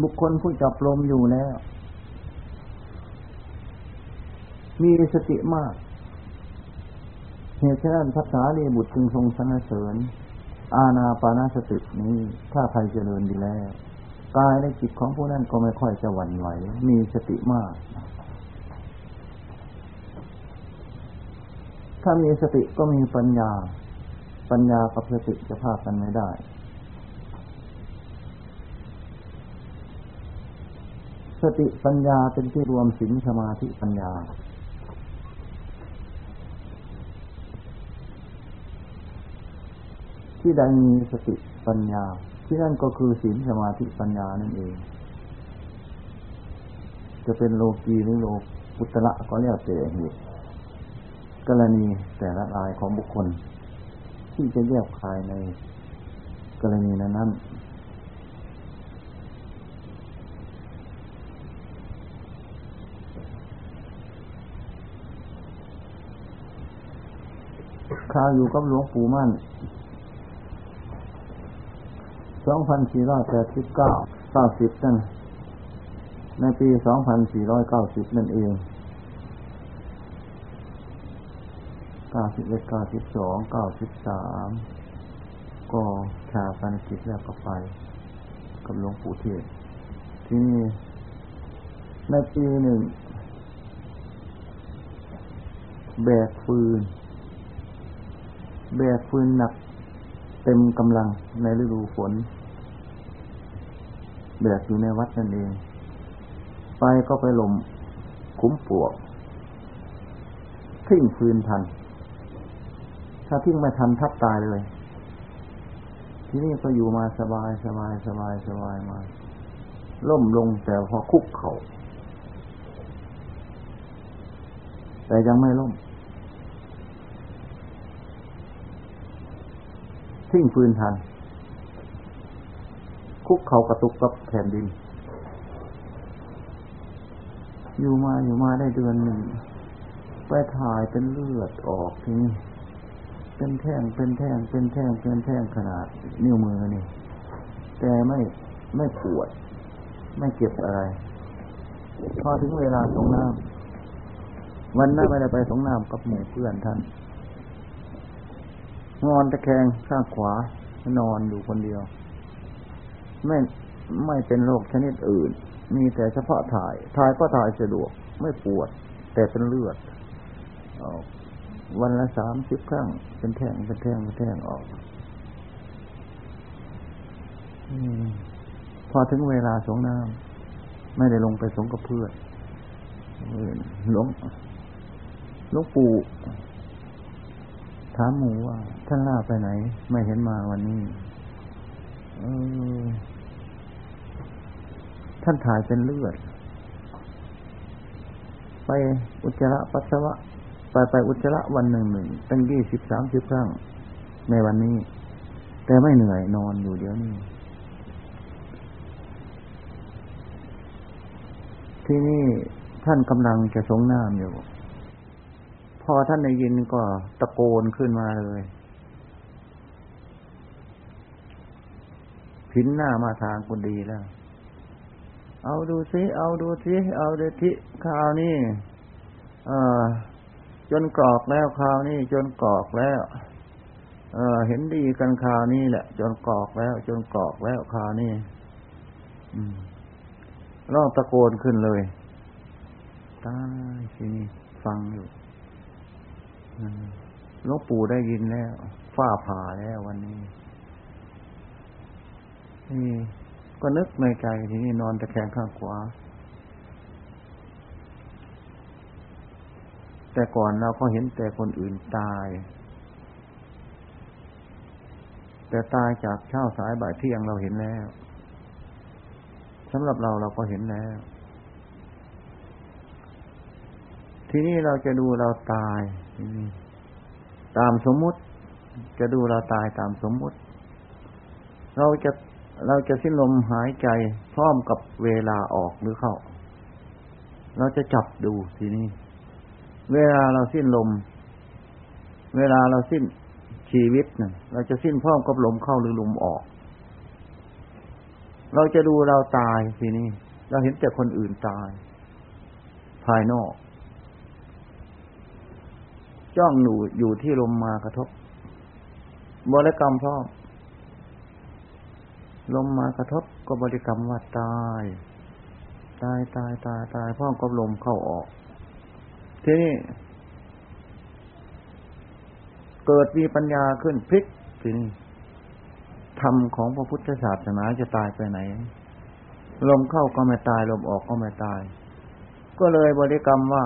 บุคคลผู้จับลมอยู่แล้ว มีสติมาก เหตุฉะนั้นภาษาเรีบุตรจึงทรงสรรเสริญ อาณาปานาสตินี้ ถ้าใครเจริญดีแล้วกายและจิตของผู้นั้นก็ไม่ค่อยจะหวั่นไหว มีสติมาก ถ้ามีสติก็มีปัญญา ปัญญากับสติจะพากันไม่ได้ สติปัญญาเป็นที่รวมสินสมาธิปัญญา ที่ใดมีสติปัญญา ที่นั่นก็คือศีลสมาธิปัญญานั่นเอง จะเป็นโลกีหรือโลกุตระก็เรียกแต่เหตุกรณีแต่ละรายของบุคคล ที่จะแยกภายในกรณีนั้น นข้าอยู่กับหลวงปู่มั่น สองพันสี่ร้อยแปดสิบเก้าเก้าสิบนั่น ในปีสองพันสี่ร้อยเก้าสิบนั่นเองเก้าสิบเอ็ดเก้าสิบสองเก้าสิบสามก็ชาปนกิจแล้วก็ไป กับหลวงปู่เทศ ที่นี่ในปีหนึ่งแบกฟืน แบกฟืนหนัก เต็มกำลังในฤดูฝน แบกอยู่ในวัดนั่นเอง ไปก็ไปลมคุ้มปวก ทิ้งฟืนทัน ถ้าทิ้งไม่ทันทับตายเลย ที่นี่ก็อยู่มาสบายสบายสบายสบายมา ล่มลงแต่พอคุกเขา่าแต่ยังไม่ล่ม ทิ้งฟืนทัน คุกเขากระตุกกับแผ่นดิน อยู่มาอยู่มาได้เดือนหนึ่ง ไปถ่ายเป็นเลือดออกทีนี้เป็นแท่งเป็นแท่งเป็นแท่งเป็นแท่งขนาดนิ้วมือนี่ แต่ไม่ไม่ปวด ไม่เจ็บอะไร พอถึงเวลาสงน้ำวันนั้นไม่ได้ไปสงน้ำกับหมู่เพื่อนท่าน นอนตะแคงข้างขวานอนอยู่คนเดียว ไม่ไม่เป็นโรคชนิดอื่น มีแต่เฉพาะถ่าย ถ่ายก็ถ่ายสะดวก ไม่ปวด แต่เป็นเลือดออกวันละสามสิบครั้ง เป็นแท่งเป็นแท่งเป็นแท่งออกอพอถึงเวลาสงน้ำไม่ได้ลงไปสงกับเพื่อนหลวงหลวงปู่ ถามหมูว่า ท่านล่าไปไหน ไม่เห็นมาวันนี้ออท่านถ่ายเป็นเลือด ไปอุจจาระปัสสาวะ ไปไปอุจจาระวันหนึ่งหนึ่งตั้งยี่สิบสามสิบครั้ง ในวันนี้ แต่ไม่เหนื่อยนอนอยู่เดี๋ยวนี้ ที่นี่ท่านกำลังจะสงน้ำอยู่ อท่านได้ยินก็ตะโกนขึ้นมาเลยผินหน้ามาทางกุดีแล้ว เอาดูสิเอาดูสิเอาเดทิข่าวนี่เออจนกรอกแล้วข่าวนี่จนกรอกแล้ว เออเห็นดีกันข่าวนี่แหละ จนกรอกแล้ว จนกรอกแล้วข่าวนี่ร้องตะโกนขึ้นเลยตายทีนี้ฟังอยู่ หลวงปู่ได้ยินแล้วฝ้าผ่าแล้ววันนี้นี่ก็นึกในใจทีนี้นอนตะแคงข้างขวา แต่ก่อนเราก็เห็นแต่คนอื่นตาย แต่ตายจากเช้าสายบ่ายเที่ยงเราเห็นแล้วสำหรับเราเราก็เห็นแล้ว ทีนี้เราจะดูเราตาย ตามสมมุติ จะดูเราตายตามสมมุติ เราจะเราจะสิ้นลมหายใจพร้อมกับเวลาออกหรือเข้า เราจะจับดูทีนี้ เวลาเราสิ้นลม เวลาเราสิ้นชีวิตนะเราจะสิ้นพร้อมกับลมเข้าหรือลมออก เราจะดูเราตายทีนี้ เราเห็นแต่คนอื่นตาย ภายนอก จ้องหนูอยู่ที่ลมมากระทบบริกรรมพ่อลมมากระทบก็บริกรรมว่าตาย ตายตายตายตายพ่อก็ลมเข้าออกทีนี้เกิดมีปัญญาขึ้นพลิกทีนี้ธรรมของพระพุทธศาสนาจะตายไปไหน ลมเข้าก็ไม่ตาย ลมออกก็ไม่ตาย ก็เลยบริกรรมว่า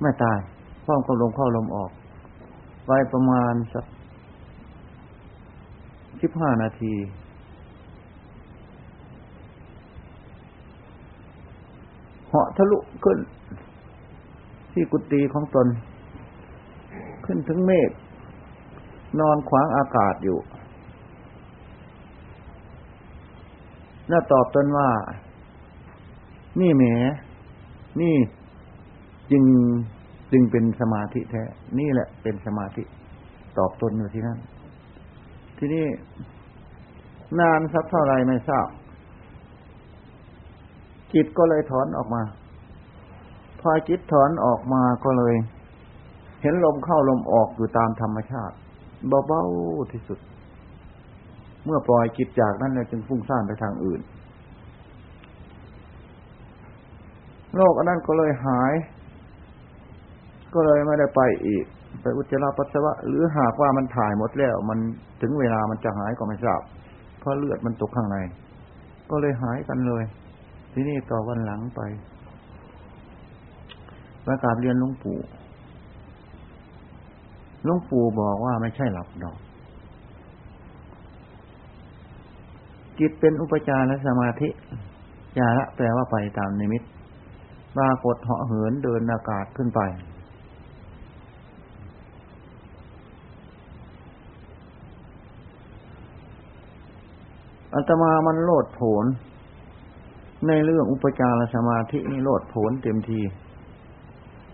ไม่ตายพ่อก็ลมเข้าลมออก ไปประมาณสักสิบห้านาที เหาะทะลุขึ้น ที่กุฏิของตน ขึ้นถึงเมฆนอนขวางอากาศอยู่แล้วตอบตนว่า นี่แหม นี่ จึงจึงเป็นสมาธิแท้ นี่แหละเป็นสมาธิตอบตนอยู่ที่นั่น ที่นี่นานสักเท่าไรไม่ทราบ จิตก็เลยถอนออกมา พอจิตถอนออกมาก็เลย เห็นลมเข้าลมออกอยู่ตามธรรมชาติเบาๆที่สุด เมื่อปล่อยจิตจากนั้นแล้วจึงฟุ้งซ่านไปทางอื่น โลกอันนั้นก็เลยหาย ก็เลยไม่ได้ไปอีก ไปอุจจาระปัสสาวะ หรือหากว่ามันถ่ายหมดแล้ว มันถึงเวลามันจะหายก็ไม่ทราบ เพราะเลือดมันตกข้างใน ก็เลยหายกันเลย ที่นี่ต่อวันหลังไปประกาศเรียนหลวงปู่หลวงปู่บอกว่าไม่ใช่หลับดอก จิตเป็นอุปจารสมาธิจาระแปลว่าไปตามนิมิตปรากฏเหาะเหินเดินอากาศขึ้นไป อัตมามันโลดโผนในเรื่องอุปจารสมาธินี่โลดโผนเต็มที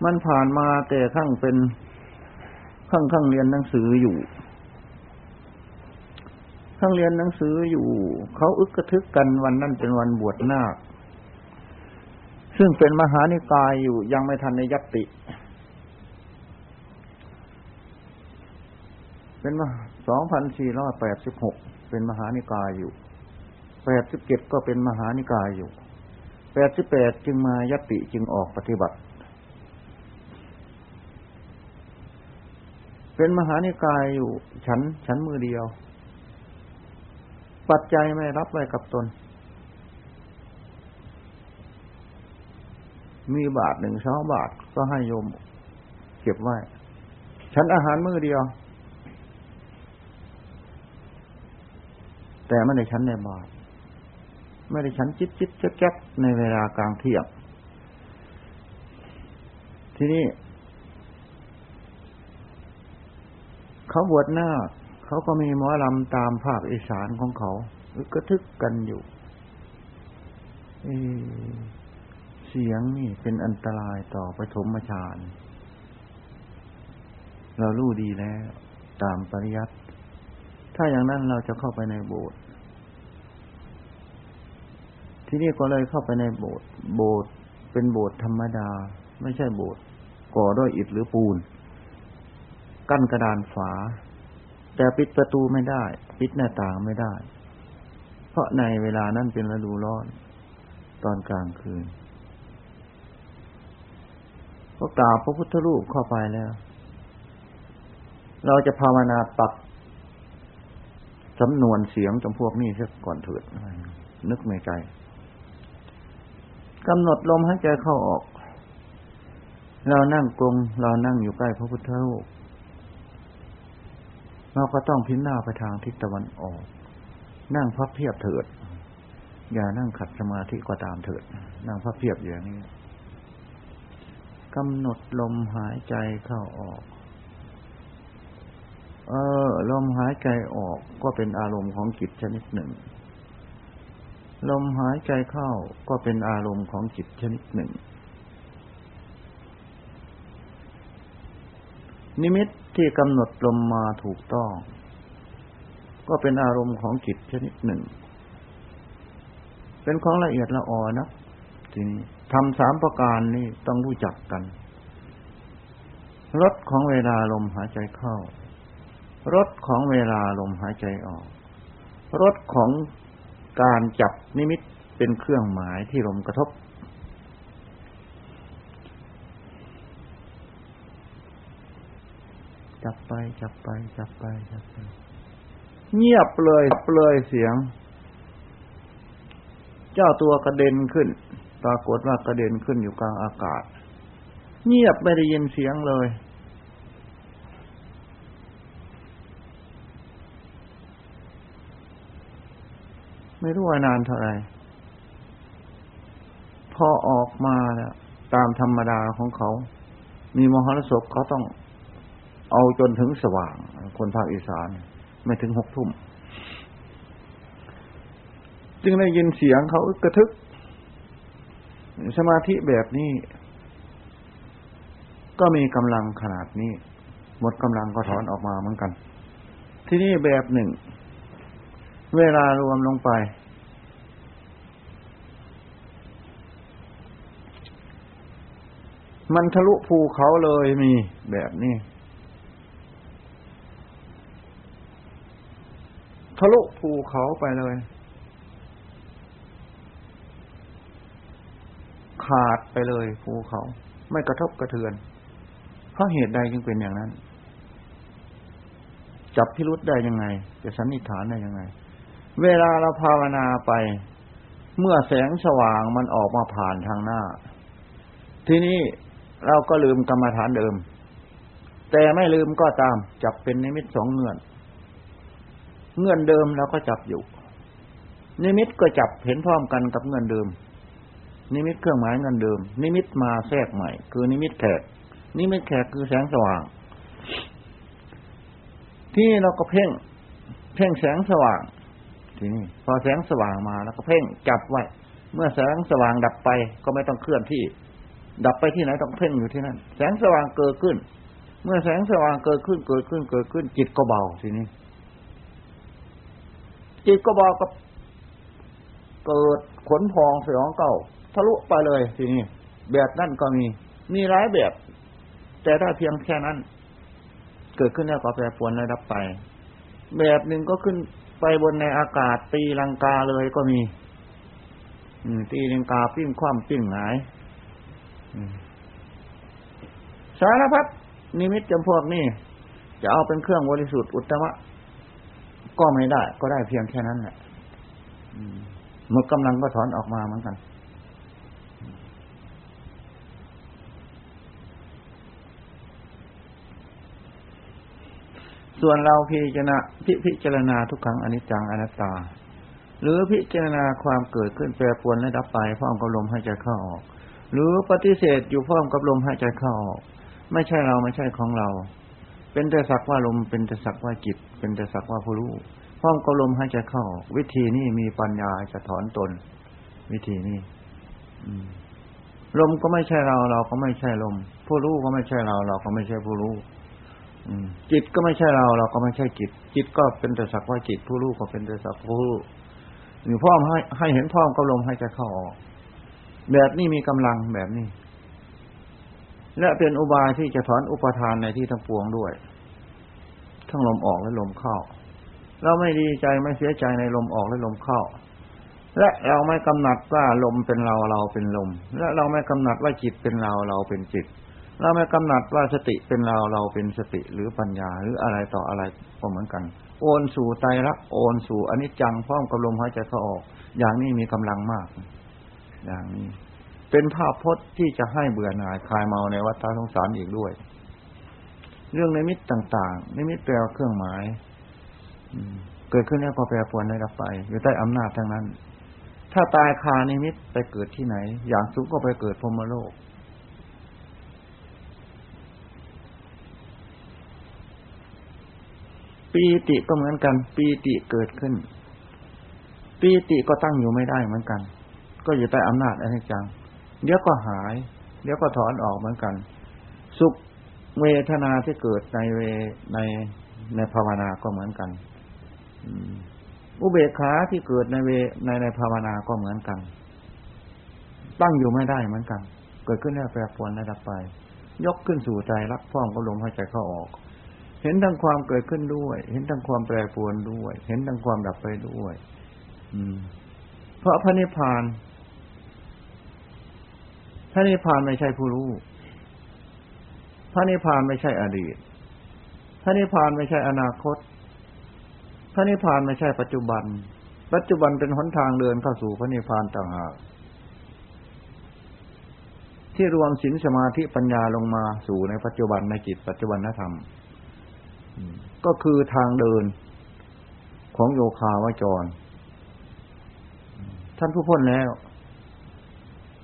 มันผ่านมาแต่ขั้งเป็นข้างข้างเรียนหนังสืออยู่ ข้างเรียนหนังสืออยู่ เขาอึกกระทึกกันวันนั้นเป็นวันบวชนาค ซึ่งเป็นมหานิกายอยู่ยังไม่ทันในยัตติ เป็นมาสองพันสี่ร้อยแปดสิบหกเป็นมหานิกายอยู่ แปดสิบเจ็ดก็เป็นมหานิกายอยู่แปดสิบแปดจึงมายตติจึงออกปฏิบัติ เป็นมหานิกายอยู่ ฉัน ฉันมือเดียว ปัจจัยไม่รับไว้กับตน มีบาทหนึ่งสองบาทก็ให้โยมเก็บไว้ ฉันอาหารมือเดียว แต่ไม่ได้ฉันในบาท ไม่ได้ฉันจิตจิตแจ๊บในเวลากลางเที่ยงที่นี่เขาบวชหน้า เขาก็มีหมอลำตามภาคอีสานของเขาก็ทึกกันอยู่เสียงนี่เป็นอันตรายต่อปฐมฌานเรารู้ดีแล้ว ตามปริยัติถ้าอย่างนั้นเราจะเข้าไปในโบสถ์ ที่นี่ก็เลยเข้าไปในโบสถ์โบสถ์เป็นโบสถ์ธรรมดา ไม่ใช่โบสถ์ก่อด้วยอิฐหรือปูน กั้นกระดานฝา แต่ปิดประตูไม่ได้ ปิดหน้าต่างไม่ได้ เพราะในเวลานั้นเป็นฤดูร้อน ตอนกลางคืนก็กราบพระพุทธรูปเข้าไปแล้ว เราจะภาวนาตัดสำนวนเสียงจำพวกนี้สักก่อนเถิดนึกในใจ กำหนดลมหายใจเข้าออก เรานั่งกลงเรานั่งอยู่ใกล้พระพุทธรูปเราก็ต้องพิจารณาไปทางทิศตะวันออก นั่งพับเพียบเถิด อย่านั่งขัดสมาธิก็ตามเถิด นั่งพับเพียบอย่างนี้กำหนดลมหายใจเข้าออก เออ ลมหายใจออกก็เป็นอารมณ์ของจิตชนิดหนึ่ง ลมหายใจเข้าก็เป็นอารมณ์ของจิตชนิดหนึ่ง นิมิตที่กำหนดลมมาถูกต้อง ก็เป็นอารมณ์ของจิตชนิดหนึ่ง เป็นของละเอียดละออนะทีนี้ทำสามประการนี้ต้องรู้จักกันรสของเวลาลมหายใจเข้ารสของเวลาลมหายใจออกรสของ การจับนิมิตเป็นเครื่องหมายที่ลมกระทบ จับไปจับไป จับไปจับไป เงียบเลยเปลยเสียง เจ้าตัวกระเด็นขึ้น ปรากฏว่ากระเด็นขึ้นอยู่กลางอากาศ เงียบไม่ได้ยินเสียงเลย ไม่รู้ว่านานเท่าไหร่พอออกมาแล้วตามธรรมดาของเขา มีมหรสพเขาต้องเอาจนถึงสว่าง คนภาคอีสาน ไม่ถึงหกทุ่ม จึงได้ยินเสียงเขากระทึก สมาธิแบบนี้ ก็มีกำลังขนาดนี้ หมดกำลังก็ถอนออกมาเหมือนกัน ที่นี่แบบหนึ่ง เวลารวมลงไป มันทะลุภูเขาเลยมีแบบนี้ทะลุภูเขาไปเลย ขาดไปเลยภูเขา ไม่กระทบกระเทือน เพราะเหตุใดจึงเป็นอย่างนั้น จับพิรุษได้ยังไง จะสันนิษฐานได้ยังไง เวลาเราภาวนาไป เมื่อแสงสว่างมันออกมาผ่านทางหน้า ทีนี้เราก็ลืมกรรมฐานเดิม แต่ไม่ลืมก็ตามจับเป็นนิมิตสองเงื่อน เงื่อนเดิมเราก็จับอยู่ นิมิตก็จับเห็นพร้อมกันกับเงื่อนเดิม นิมิตเครื่องหมายเงื่อนเดิม นิมิตมาแทรกใหม่ คือนิมิตแขกนิมิตแขกคือแสงสว่าง ที่เราก็เพ่ง เพ่งแสงสว่าง ทีนี้พอแสงสว่างมาแล้วก็เพ่งจับไว้ เมื่อแสงสว่างดับไปก็ไม่ต้องเคลื่อนที่ ดับไปที่ไหนต้องเพ่งอยู่ที่นั่นแสงสว่างเกิดขึ้น เมื่อแสงสว่างเกิดขึ้นเกิดขึ้นเกิดขึ้น จิตก็เบาทีนี้ จิตก็เบาก็เกิดขนพองสยองเก่าทะลุไปเลยทีนี้แบบนั่นก็มี มีหลายแบบ แต่ถ้าเพียงแค่นั้น เกิดขึ้นแล้วก็แปรปรวนแล้วดับไป แบบหนึ่งก็ขึ้น ไปบนในอากาศตีลังกาเลยก็มีตีลังกาปิ้งคว่ำปิ้งหงายสารพัดนิมิตจำพวกนี้จะเอาเป็นเครื่องบริสุทธิ์อุตมะก็ไม่ได้ ก็ได้เพียงแค่นั้นแหละเมื่อกำลังก็ถอนออกมาเหมือนกัน ส่วนเราพิจารณาพิพิจารณาทุกครั้งอนิจจังอนัตตา หรือพิจารณาความเกิดขึ้นแปรปรวนและดับไปพร้อมกับลมหายใจเข้าออก หรือปฏิเสธอยู่พร้อมกับลมหายใจเข้าออก ไม่ใช่เราไม่ใช่ของเรา เป็นแต่สักว่าลมเป็นแต่สักว่าจิต เป็นแต่สักว่าผู้รู้พร้อมกับลมหายใจเข้าออก วิธีนี้มีปัญญาจะถอนตน วิธีนี้ลมก็ไม่ใช่เราเราก็ไม่ใช่ลม ผู้รู้ก็ไม่ใช่เราเราก็ไม่ใช่ผู้รู้ จิตก็ไม่ใช่เราเราก็ไม่ใช่จิต จิตก็เป็นแต่สักว่าจิตผู้รู้ก็เป็นแต่สักผู้รู้อยู่พร้อมให้ให้เห็นพร้อมกับลมให้จเข้าออกแบบนี้มีกำลังแบบนี้ และเป็นอุบายที่จะถอนอุปทานในที่ทั้งปวงด้วย ทั้งลมออกและลมเข้า เราไม่ดีใจไม่เสียใจในลมออกและลมเข้า และเราไม่กำหนัดว่าลมเป็นเราเราเป็นลม และเราไม่กำหนัดว่าจิตเป็นเราเราเป็นจิต เราไม่กำหนัดว่าสติเป็นเราเราเป็นสติหรือปัญญาหรืออะไรต่ออะไรก็เหมือนกัน โอนสู่ไตรักโอนสู่อนิจจังพร้อมกับลมหายใจเข้าออก อย่างนี้มีกำลังมาก อย่างนี้ เป็นภาพพจน์ที่จะให้เบื่อหน่ายคลายเมาในวัฏสงสารอีกด้วย เรื่องในมิตต่างๆในมิตแปลเครื่องหมายเกิดขึ้นแล้วก็แปรปรวนได้รับไป อยู่ใต้อำนาจทั้งนั้น ถ้าตายคานิมิตไปเกิดที่ไหน อย่างสูงก็ไปเกิดพรมโลก ปีติก็เหมือนกัน ปีติเกิดขึ้น ปีติก็ตั้งอยู่ไม่ได้เหมือนกัน ก็อยู่ใต้อำนาจอนิจจัง เดี๋ยวก็หาย เดี๋ยวก็ถอนออกเหมือนกัน สุขเวทนาที่เกิดในเวในในภาวนาก็เหมือนกันอุเบกขาที่เกิดในเวในในภาวนาก็เหมือนกัน ตั้งอยู่ไม่ได้เหมือนกัน เกิดขึ้นแล้วแปรปรวนระดับไป ยกขึ้นสู่ใจรับพ้อมก็ลมหายใจเข้าออก เห็นทั้งความเกิดขึ้นด้วย เห็นทั้งความแปรปรวนด้วย เห็นทั้งความดับไปด้วย อืม เพราะพระนิพพานพระนิพพานไม่ใช่ผู้รู้ พระนิพพานไม่ใช่อดีต พระนิพพานไม่ใช่อนาคต พระนิพพานไม่ใช่ปัจจุบัน ปัจจุบันเป็นหนทางเดินเข้าสู่พระนิพพานต่างหากที่รวมศีลสมาธิปัญญาลงมาสู่ในปัจจุบันในจิตปัจจุบันนธรรม ก็คือทางเดินของโยคาวจร ท่านผู้พ้นแล้ว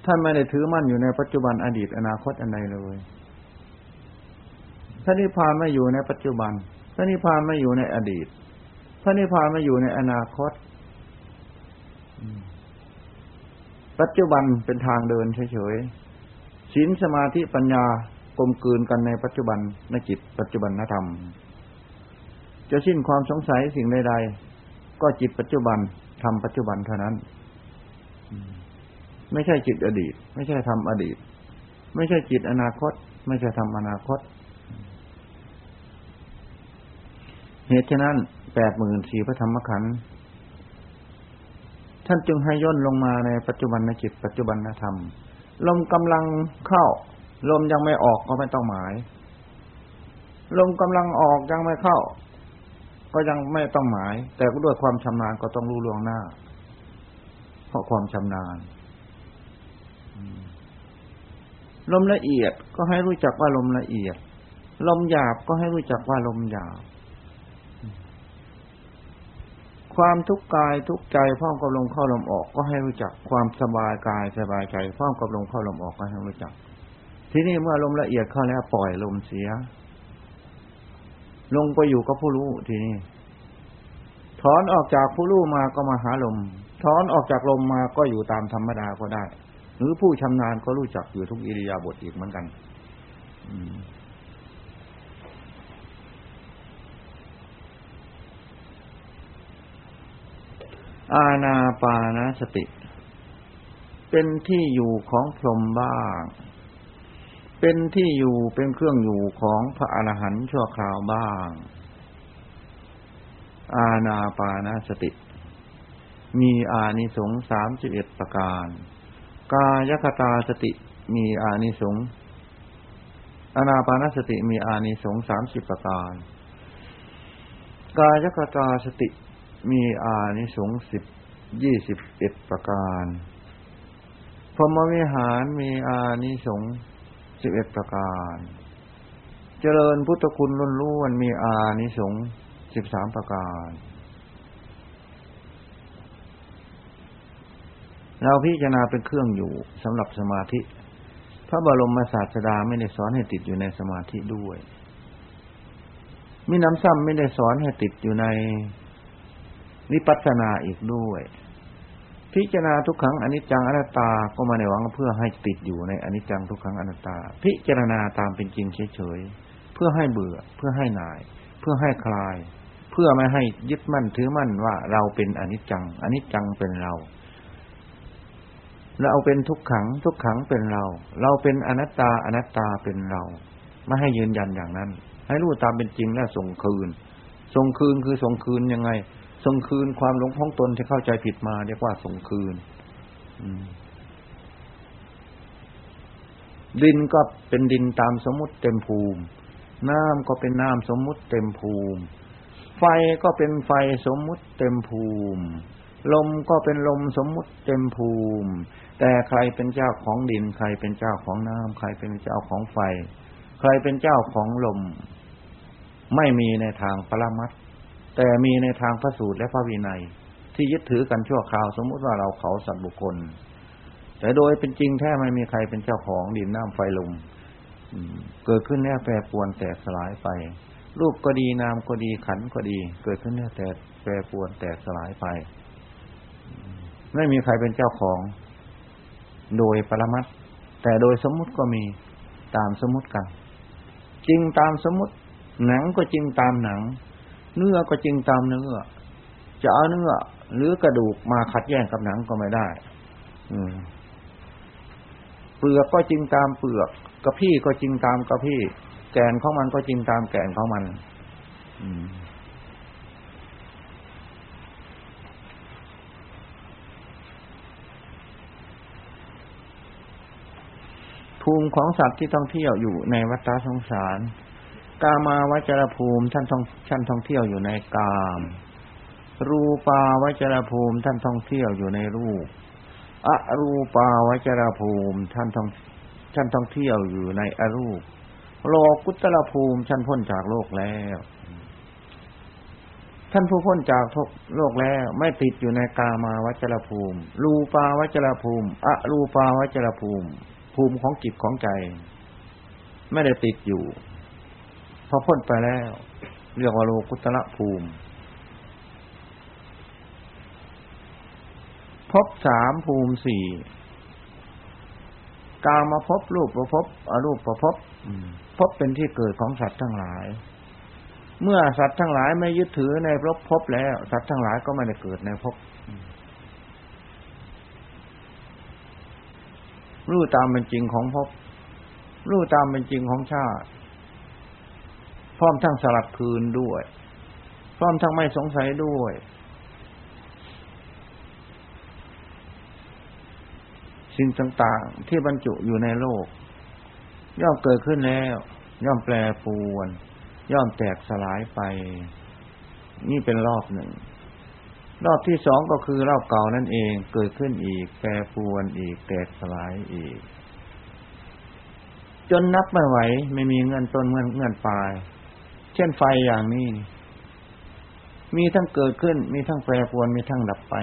ท่านไม่ได้ถือมั่นอยู่ในปัจจุบันอดีตอนาคตอันใดเลยพระนิพพานไม่อยู่ในปัจจุบันพระนิพพานไม่อยู่ในอดีตพระนิพพานไม่อยู่ในอนาคต ปัจจุบันเป็นทางเดินเฉยๆศีลสมาธิปัญญากลมกลืนกันในปัจจุบันในจิตปัจจุบันนธรรม จะสิ้นความสงสัยสิ่งใดๆก็จิตปัจจุบันทำปัจจุบันเท่านั้น ไม่ใช่จิตอดีต ไม่ใช่ทำอดีต ไม่ใช่จิตอนาคต ไม่ใช่ทำอนาคต เหตุฉะนั้นแปดหมื่นสี่พระธรรมขันธ์ท่านจึงให้ย่นลงมาในปัจจุบันในจิตปัจจุบันนธรรม ลมกำลังเข้า ลมยังไม่ออกก็ไม่ต้องหมาย ลมกำลังออกยังไม่เข้า ก็ยังไม่ต้องหมาย แต่ก็ด้วยความชำนาญก็ต้องรู้ล่วงหน้า เพราะความชำนาญลมละเอียดก็ให้รู้จักว่าลมละเอียด ลมหยาบก็ให้รู้จักว่าลมหยาบ ความทุกข์กายทุกข์ใจพร้อมกับลมเข้าลมออก ก็ให้รู้จักความสบายกายสบายใจพร้อมกับลมเข้าลมออกก็ให้รู้จัก ทีนี้เมื่อลมละเอียดเข้าแล้วปล่อยลมเสีย ลงไปอยู่กับผู้รู้ทีนี้ถอนออกจากผู้รู้มาก็มาหาลม ถอนออกจากลมมาก็อยู่ตามธรรมดาก็ได้ หรือผู้ชำนาญก็รู้จักอยู่ทุกอิริยาบถอีกเหมือนกันอาณาปานสติ เป็นที่อยู่ของพรหมบ้าง เป็นที่อยู่เป็นเครื่องอยู่ของพระอรหันต์ชั่วคราวบ้าง อาณาปานสติ มีอานิสงส์สามสิบเอ็ดประการ กายคตาสติมีอานิสงส์อนาปานสติมีอานิสงส์สามสิบประการ กายคตาสติมีอานิสงส์สิบยี่สิบเอ็ดประการพรหมวิหารมีอานิสงส์ สิบเอ็ดประการ เจริญพุทธคุณล้วนๆมีอานิสงส์สิบสามประการ เราพิจารณาเป็นเครื่องอยู่สำหรับสมาธิ พระบรมศาสดาไม่ได้สอนให้ติดอยู่ในสมาธิด้วยมีน้ำซ้ำไม่ได้สอนให้ติดอยู่ในวิปัสสนาอีกด้วย พิจารณาทุกครั้งอนิจจังอนัตตาก็มาในหวังเพื่อให้ติดอยู่ในอนิจจังทุกครั้งอนัตตา พิจารณาตามเป็นจริงเฉยๆเพื่อให้เบื่อ เพื่อให้หน่าย เพื่อให้คลาย เพื่อไม่ให้ยึดมั่นถือมั่นว่าเราเป็นอนิจจังอนิจจังเป็นเราเราเป็นทุกขังทุกขังเป็นเรา เราเป็นอนัตตาอนัตตาเป็นเราไม่ให้ยืนยันอย่างนั้น ให้รู้ตามเป็นจริงและส่งคืน ส่งคืนคือส่งคืนยังไง ส่งคืนความหลงของตนที่เข้าใจผิดมาเรียกว่าส่งคืนดินก็เป็นดินตามสมมติเต็มภูมิ น้ำก็เป็นน้ำสมมติเต็มภูมิ ไฟก็เป็นไฟสมมติเต็มภูมิ ลมก็เป็นลมสมมุติเต็มภูมิ แต่ใครเป็นเจ้าของดิน ใครเป็นเจ้าของน้ำใครเป็นเจ้าของไฟ ใครเป็นเจ้าของลม ไม่มีในทางปรมัต แต่มีในทางพระสูตรและพระวินัย ที่ยึดถือกันชั่วคราวสมมุติว่าเราเขาสัตว์บุคคล แต่โดยเป็นจริงแท้ไม่มีใครเป็นเจ้าของดินน้ำไฟลมเกิดขึ้นแน่แปรปวนแตกสลายไป รูปก็ดีนามก็ดีขันก็ดี เกิดขึ้นแน่แต่แปรปวนแตกสลายไป ไม่มีใครเป็นเจ้าของ โดยปรมัตแต่โดยสมมุติก็มีตามสมมุติกัน จริงตามสมมุติ หนังก็จริงตามหนัง เนื้อก็จริงตามเนื้อจะเอาเนื้อหรือกระดูกมาขัดแย้งกับหนังก็ไม่ได้ อืมเปลือกก็จริงตามเปลือกกระพี่ก็จริงตามกระพี่ แกนของมันก็จริงตามแกนของมัน อืมภูมิของสัตว์ที่ท่องเที่ยวอยู่ในวัฏสงสาร กามาวจรภูมิท่านท่องท่านท่องเที่ยวอยู่ในกาม รูปาวจรภูมิท่านท่องเที่ยวอยู่ในรูป อรูปาวจรภูมิท่านท่องท่านท่องเที่ยวอยู่ในอรูป โลกุตรภูมิท่านพ้นจากโลกแล้ว ท่านผู้พ้นจากโลกแล้ว ไม่ติดอยู่ในกามาวจรภูมิ รูปาวจรภูมิ อรูปาวจรภูมิ ภูมิของจิตของใจ ไม่ได้ติดอยู่ พอพ้นไปแล้ว เรียกว่าโลกุตระภูมิพบสามภูมิสี่กามาพบรูปประพบอรูปประพบพบเป็นที่เกิดของสัตว์ทั้งหลาย เมื่อสัตว์ทั้งหลายไม่ยึดถือในพบพบแล้ว สัตว์ทั้งหลายก็ไม่ได้เกิดในพบรู้ตามเป็นจริงของพบรู้ตามเป็นจริงของชาติ พร้อมทั้งสลัดคืนด้วย พร้อมทั้งไม่สงสัยด้วย สิ่งต่างๆ ที่บรรจุอยู่ในโลก ย่อมเกิดขึ้นแล้ว ย่อมแปรปรวน ย่อมแตกสลายไป นี่เป็นรอบหนึ่ง รอบที่สองก็คือรอบเก่านั่นเองเกิดขึ้นอีก แปรปรวนอีก แตกสลายอีกจนนับไม่ไหว ไม่มีเงินต้นเงินเงินปลาย เช่นไฟอย่างนี้ มีทั้งเกิดขึ้น มีทั้งแปรปรวนมีทั้งดับไป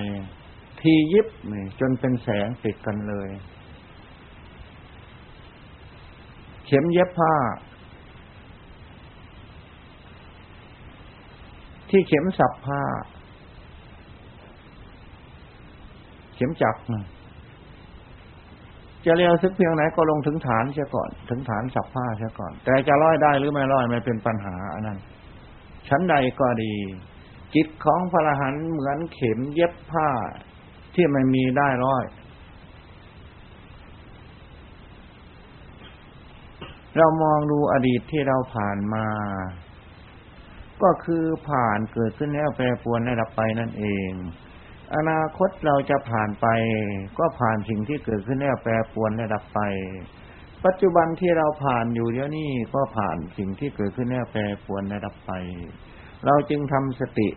ทียิบนี่จนเป็นแสงติดกันเลย เข็มเย็บผ้า ที่เข็มสับผ้า เข็มจักร จะเรียวซึกเพียงไหนก็ลงถึงฐานเสียก่อน ถึงฐานสับผ้าเสียก่อน แต่จะร้อยได้หรือไม่ร้อยไม่เป็นปัญหาอันนั้นชั้นใดก็ดี จิตของพระหันเหมือนเข็มเย็บผ้าที่ไม่มีได้ร้อย เรามองดูอดีตที่เราผ่านมา ก็คือผ่านเกิดขึ้นแล้วแปรปรวนได้รับไปนั่นเอง อนาคตเราจะผ่านไป ก็ผ่านสิ่งที่เกิดขึ้นแล้วแปรปรวนและดับไป ปัจจุบันที่เราผ่านอยู่เดี๋ยวนี้ก็ผ่านสิ่งที่เกิดขึ้นแล้วแปรปรวนและดับไป เราจึงทำสติ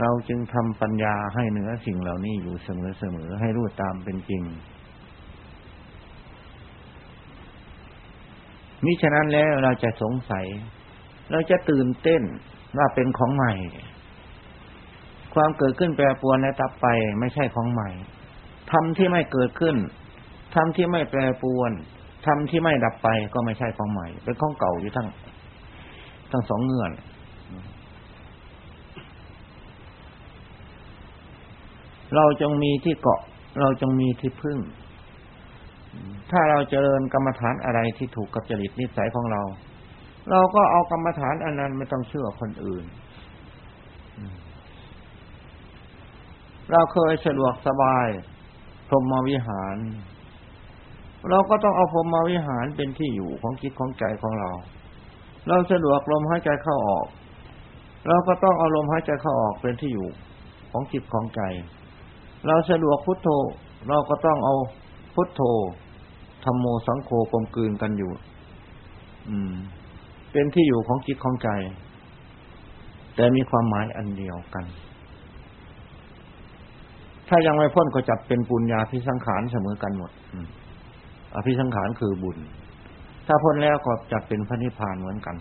เราจึงทำปัญญาให้เหนือสิ่งเหล่านี้อยู่เสมอเสมอให้รู้ตามเป็นจริงมิฉะนั้นแล้วเราจะสงสัย เราจะตื่นเต้นว่าเป็นของใหม่ ความเกิดขึ้นแปรปรวนและตับไปไม่ใช่ของใหม่ทำที่ไม่เกิดขึ้นทำที่ไม่แปรปรวนทำที่ไม่ดับไปก็ไม่ใช่ของใหม่ เป็นของเก่าอยู่ทั้งทั้งสองเงื่อนเราจงมีที่เกาะ เราจงมีที่พึ่ง ถ้าเราเจริญกรรมฐานอะไรที่ถูกกับจริตนิสัยของเรา เราก็เอากรรมฐานอันนั้นไม่ต้องเชื่อคนอื่น เราเคยสะดวกสบายพรหมวิหาร เราก็ต้องเอาพรหมวิหารเป็นที่อยู่ของจิตของใจของเรา เราสะดวกลมหายใจเข้าออก เราก็ต้องเอาลมหายใจเข้าออกเป็นที่อยู่ของจิตของใจ เราสะดวกพุทโธ เราก็ต้องเอาพุทโธธรรมโมสังโฆกลมกลืนกันอยู่ อืม เป็นที่อยู่ของจิตของใจ แต่มีความหมายอันเดียวกัน ถ้ายังไม่พ้นก็จัดเป็นปุญญาพิสังขารเสมอกันหมดอภิสังขารคือบุญ ถ้าพ้นแล้วก็จัดเป็นพระนิพพานเหมือนกัน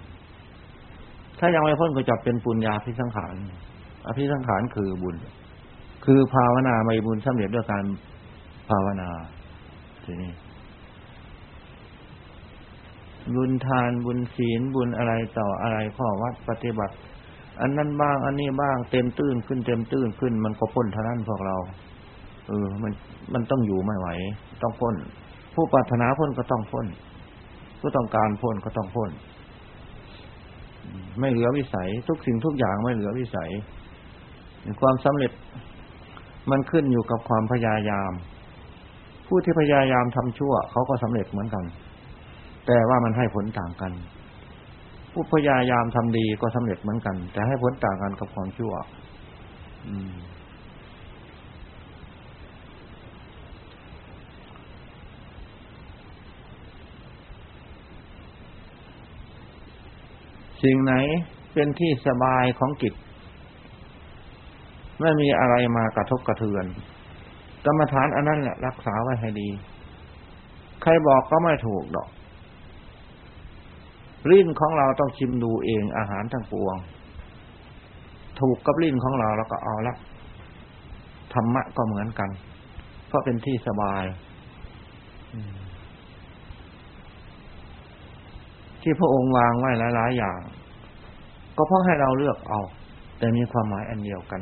ถ้ายังไม่พ้นก็จัดเป็นปุญญาพิสังขาร อภิสังขารคือบุญ คือภาวนาไม่บุญสำเร็จด้วยการภาวนาทีนี้บุญทานบุญศีลบุญอะไรต่ออะไรข้อวัดปฏิบัติ อันนั้นบ้าง อันนี้บ้างเต็มตื้นขึ้นเต็มตื้นขึ้น มันก็พ้นเท่านั้นพวกเรา เออ มันมันต้องอยู่ไม่ไหว ต้องพ้น ผู้ปรารถนาพ้นก็ต้องพ้น ผู้ต้องการพ้นก็ต้องพ้น ไม่เหลือวิสัย ทุกสิ่งทุกอย่างไม่เหลือวิสัย ความสำเร็จมันขึ้นอยู่กับความพยายาม ผู้ที่พยายามทำชั่ว เขาก็สำเร็จเหมือนกัน แต่ว่ามันให้ผลต่างกัน ผู้พยายามทำดีก็สำเร็จเหมือนกัน แต่ให้ผลต่างกันกับความชั่ว อืมสิ่งไหนเป็นที่สบายของจิตไม่มีอะไรมากระทบกระเทือน กรรมฐานอันนั้นแหละรักษาไว้ให้ดี ใครบอกก็ไม่ถูกดอก ลิ้นของเราต้องชิมดูเองอาหารทั้งปวง ถูกกับลิ้นของเราแล้วก็เอาละธรรมะก็เหมือนกัน เพราะเป็นที่สบาย ที่พระองค์วางไว้หลาย ๆ อย่าง ก็เพราะให้เราเลือกเอา แต่มีความหมายอันเดียวกัน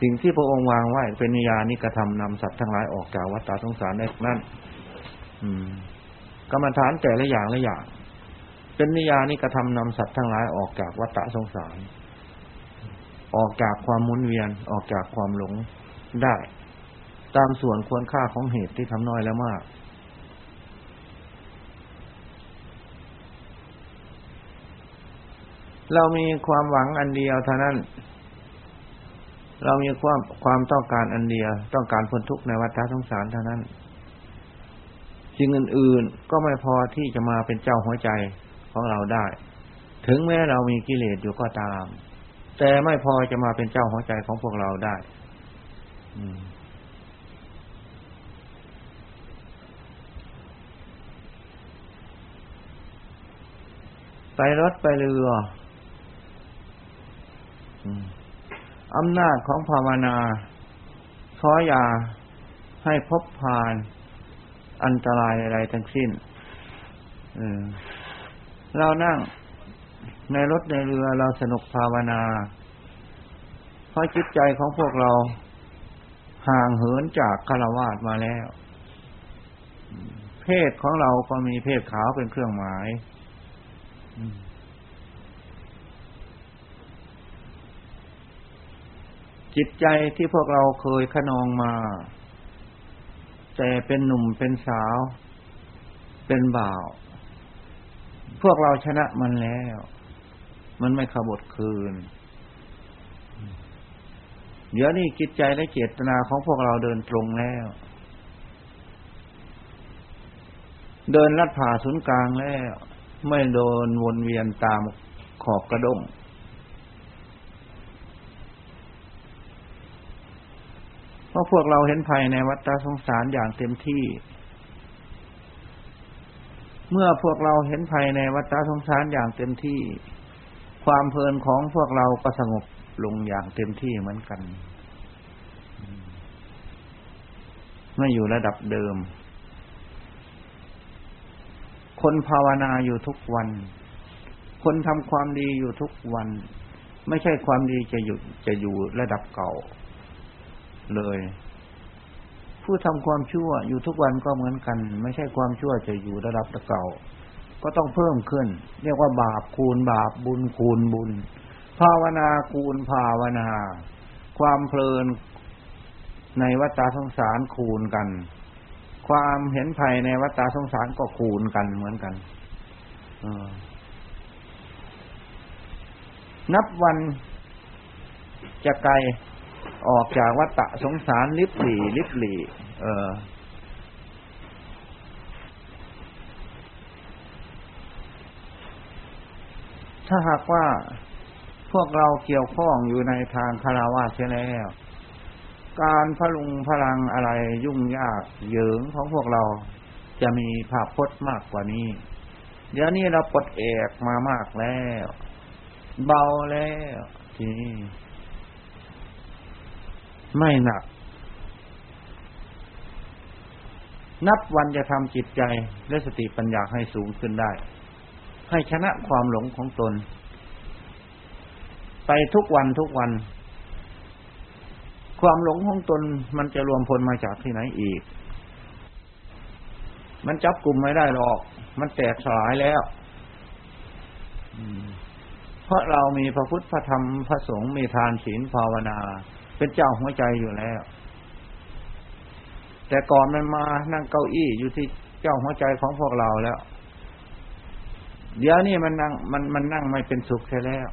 สิ่งที่พระองค์วางไว้เป็นนิยานิกระทำนำสัตว์ทั้งหลายออกจากวัฏสงสารได้นั่น กรรมฐานแต่ละอย่างละอย่าง เป็นนิยานิกระทำนำสัตว์ทั้งหลายออกจากวัฏสงสาร ออกจากความมุนเวียนออกจากความหลงได้ ตามส่วนควรค่าของเหตุที่ทำน้อยแล้วมาก เรามีความหวังอันเดียวเท่านั้น เรามีความความต้องการอันเดียว ต้องการพ้นทุกข์ในวัฏสงสารเท่านั้น สิ่งอื่นๆก็ไม่พอที่จะมาเป็นเจ้าหัวใจของเราได้ ถึงแม้เรามีกิเลสอยู่ก็ตาม แต่ไม่พอจะมาเป็นเจ้าหัวใจของพวกเราได้ไปรถไปเรืออำนาจของภาวนาขออย่าให้พบผ่าน อันตรายอะไรทั้งสิ้นเรานั่งในรถในเรือเราสนุกภาวนา เพราะจิตใจของพวกเราห่างเหินจากคารวาสมาแล้ว เพศของเราก็มีเพศขาวเป็นเครื่องหมายจิตใจที่พวกเราเคยขนองมา แต่เป็นหนุ่มเป็นสาว เป็นบ่าว พวกเราชนะมันแล้ว มันไม่ขบดคืน เดี๋ยวนี้จิตใจและเจตนาของพวกเราเดินตรงแล้ว เดินลัดผ่าศูนย์กลางแล้ว ไม่โดนวนเวียนตามขอบกระด้ง ราะพวกเราเห็นภัยในวัฏสงสารอย่างเต็มที่ เมื่อพวกเราเห็นภัยในวัฏสงสารอย่างเต็มที่ ความเพลินของพวกเราก็สงบลงอย่างเต็มที่เหมือนกัน ไม่อยู่ระดับเดิม คนภาวนาอยู่ทุกวัน คนทำความดีอยู่ทุกวัน ไม่ใช่ความดีจะอยู่จะอยู่ระดับเก่า เลย ผู้ทำความชั่วอยู่ทุกวันก็เหมือนกัน ไม่ใช่ความชั่วจะอยู่ระดับตะเก่า ก็ต้องเพิ่มขึ้น เรียกว่าบาปคูณบาปบุญคูณบุญ ภาวนาคูณภาวนา ความเพลินในวัฏสงสารคูณกัน ความเห็นภัยในวัฏสงสารก็คูณกันเหมือนกันนับวันจะไกล ออกจากวัฏสงสารลิบหลีลิบหลีเออถ้าหากว่าพวกเราเกี่ยวข้องอยู่ในทางคาราวาสแล้ว การพลุงพลังอะไรยุ่งยากเยิงของพวกเราจะมีภาพพจน์มากกว่านี้ เดี๋ยวนี้เราปลดเอกมามากแล้ว เบาแล้วทีนี้ ไม่หนัก นับวันจะทำจิตใจและสติปัญญาให้สูงขึ้นได้ ให้ชนะความหลงของตน ไปทุกวันทุกวัน ความหลงของตนมันจะรวมพลมาจากที่ไหนอีก มันจับกลุ่มไม่ได้หรอก มันแตกสลายแล้วเพราะเรามีพระพุทธพระธรรมพระสงฆ์มีทานศีลภาวนา เป็นเจ้าหัวใจอยู่แล้ว แต่ก่อนมันมานั่งเก้าอี้อยู่ที่เจ้าหัวใจของพวกเราแล้ว เดี๋ยวนี้มันนั่งมันมันนั่งไม่เป็นสุขใช่แล้ว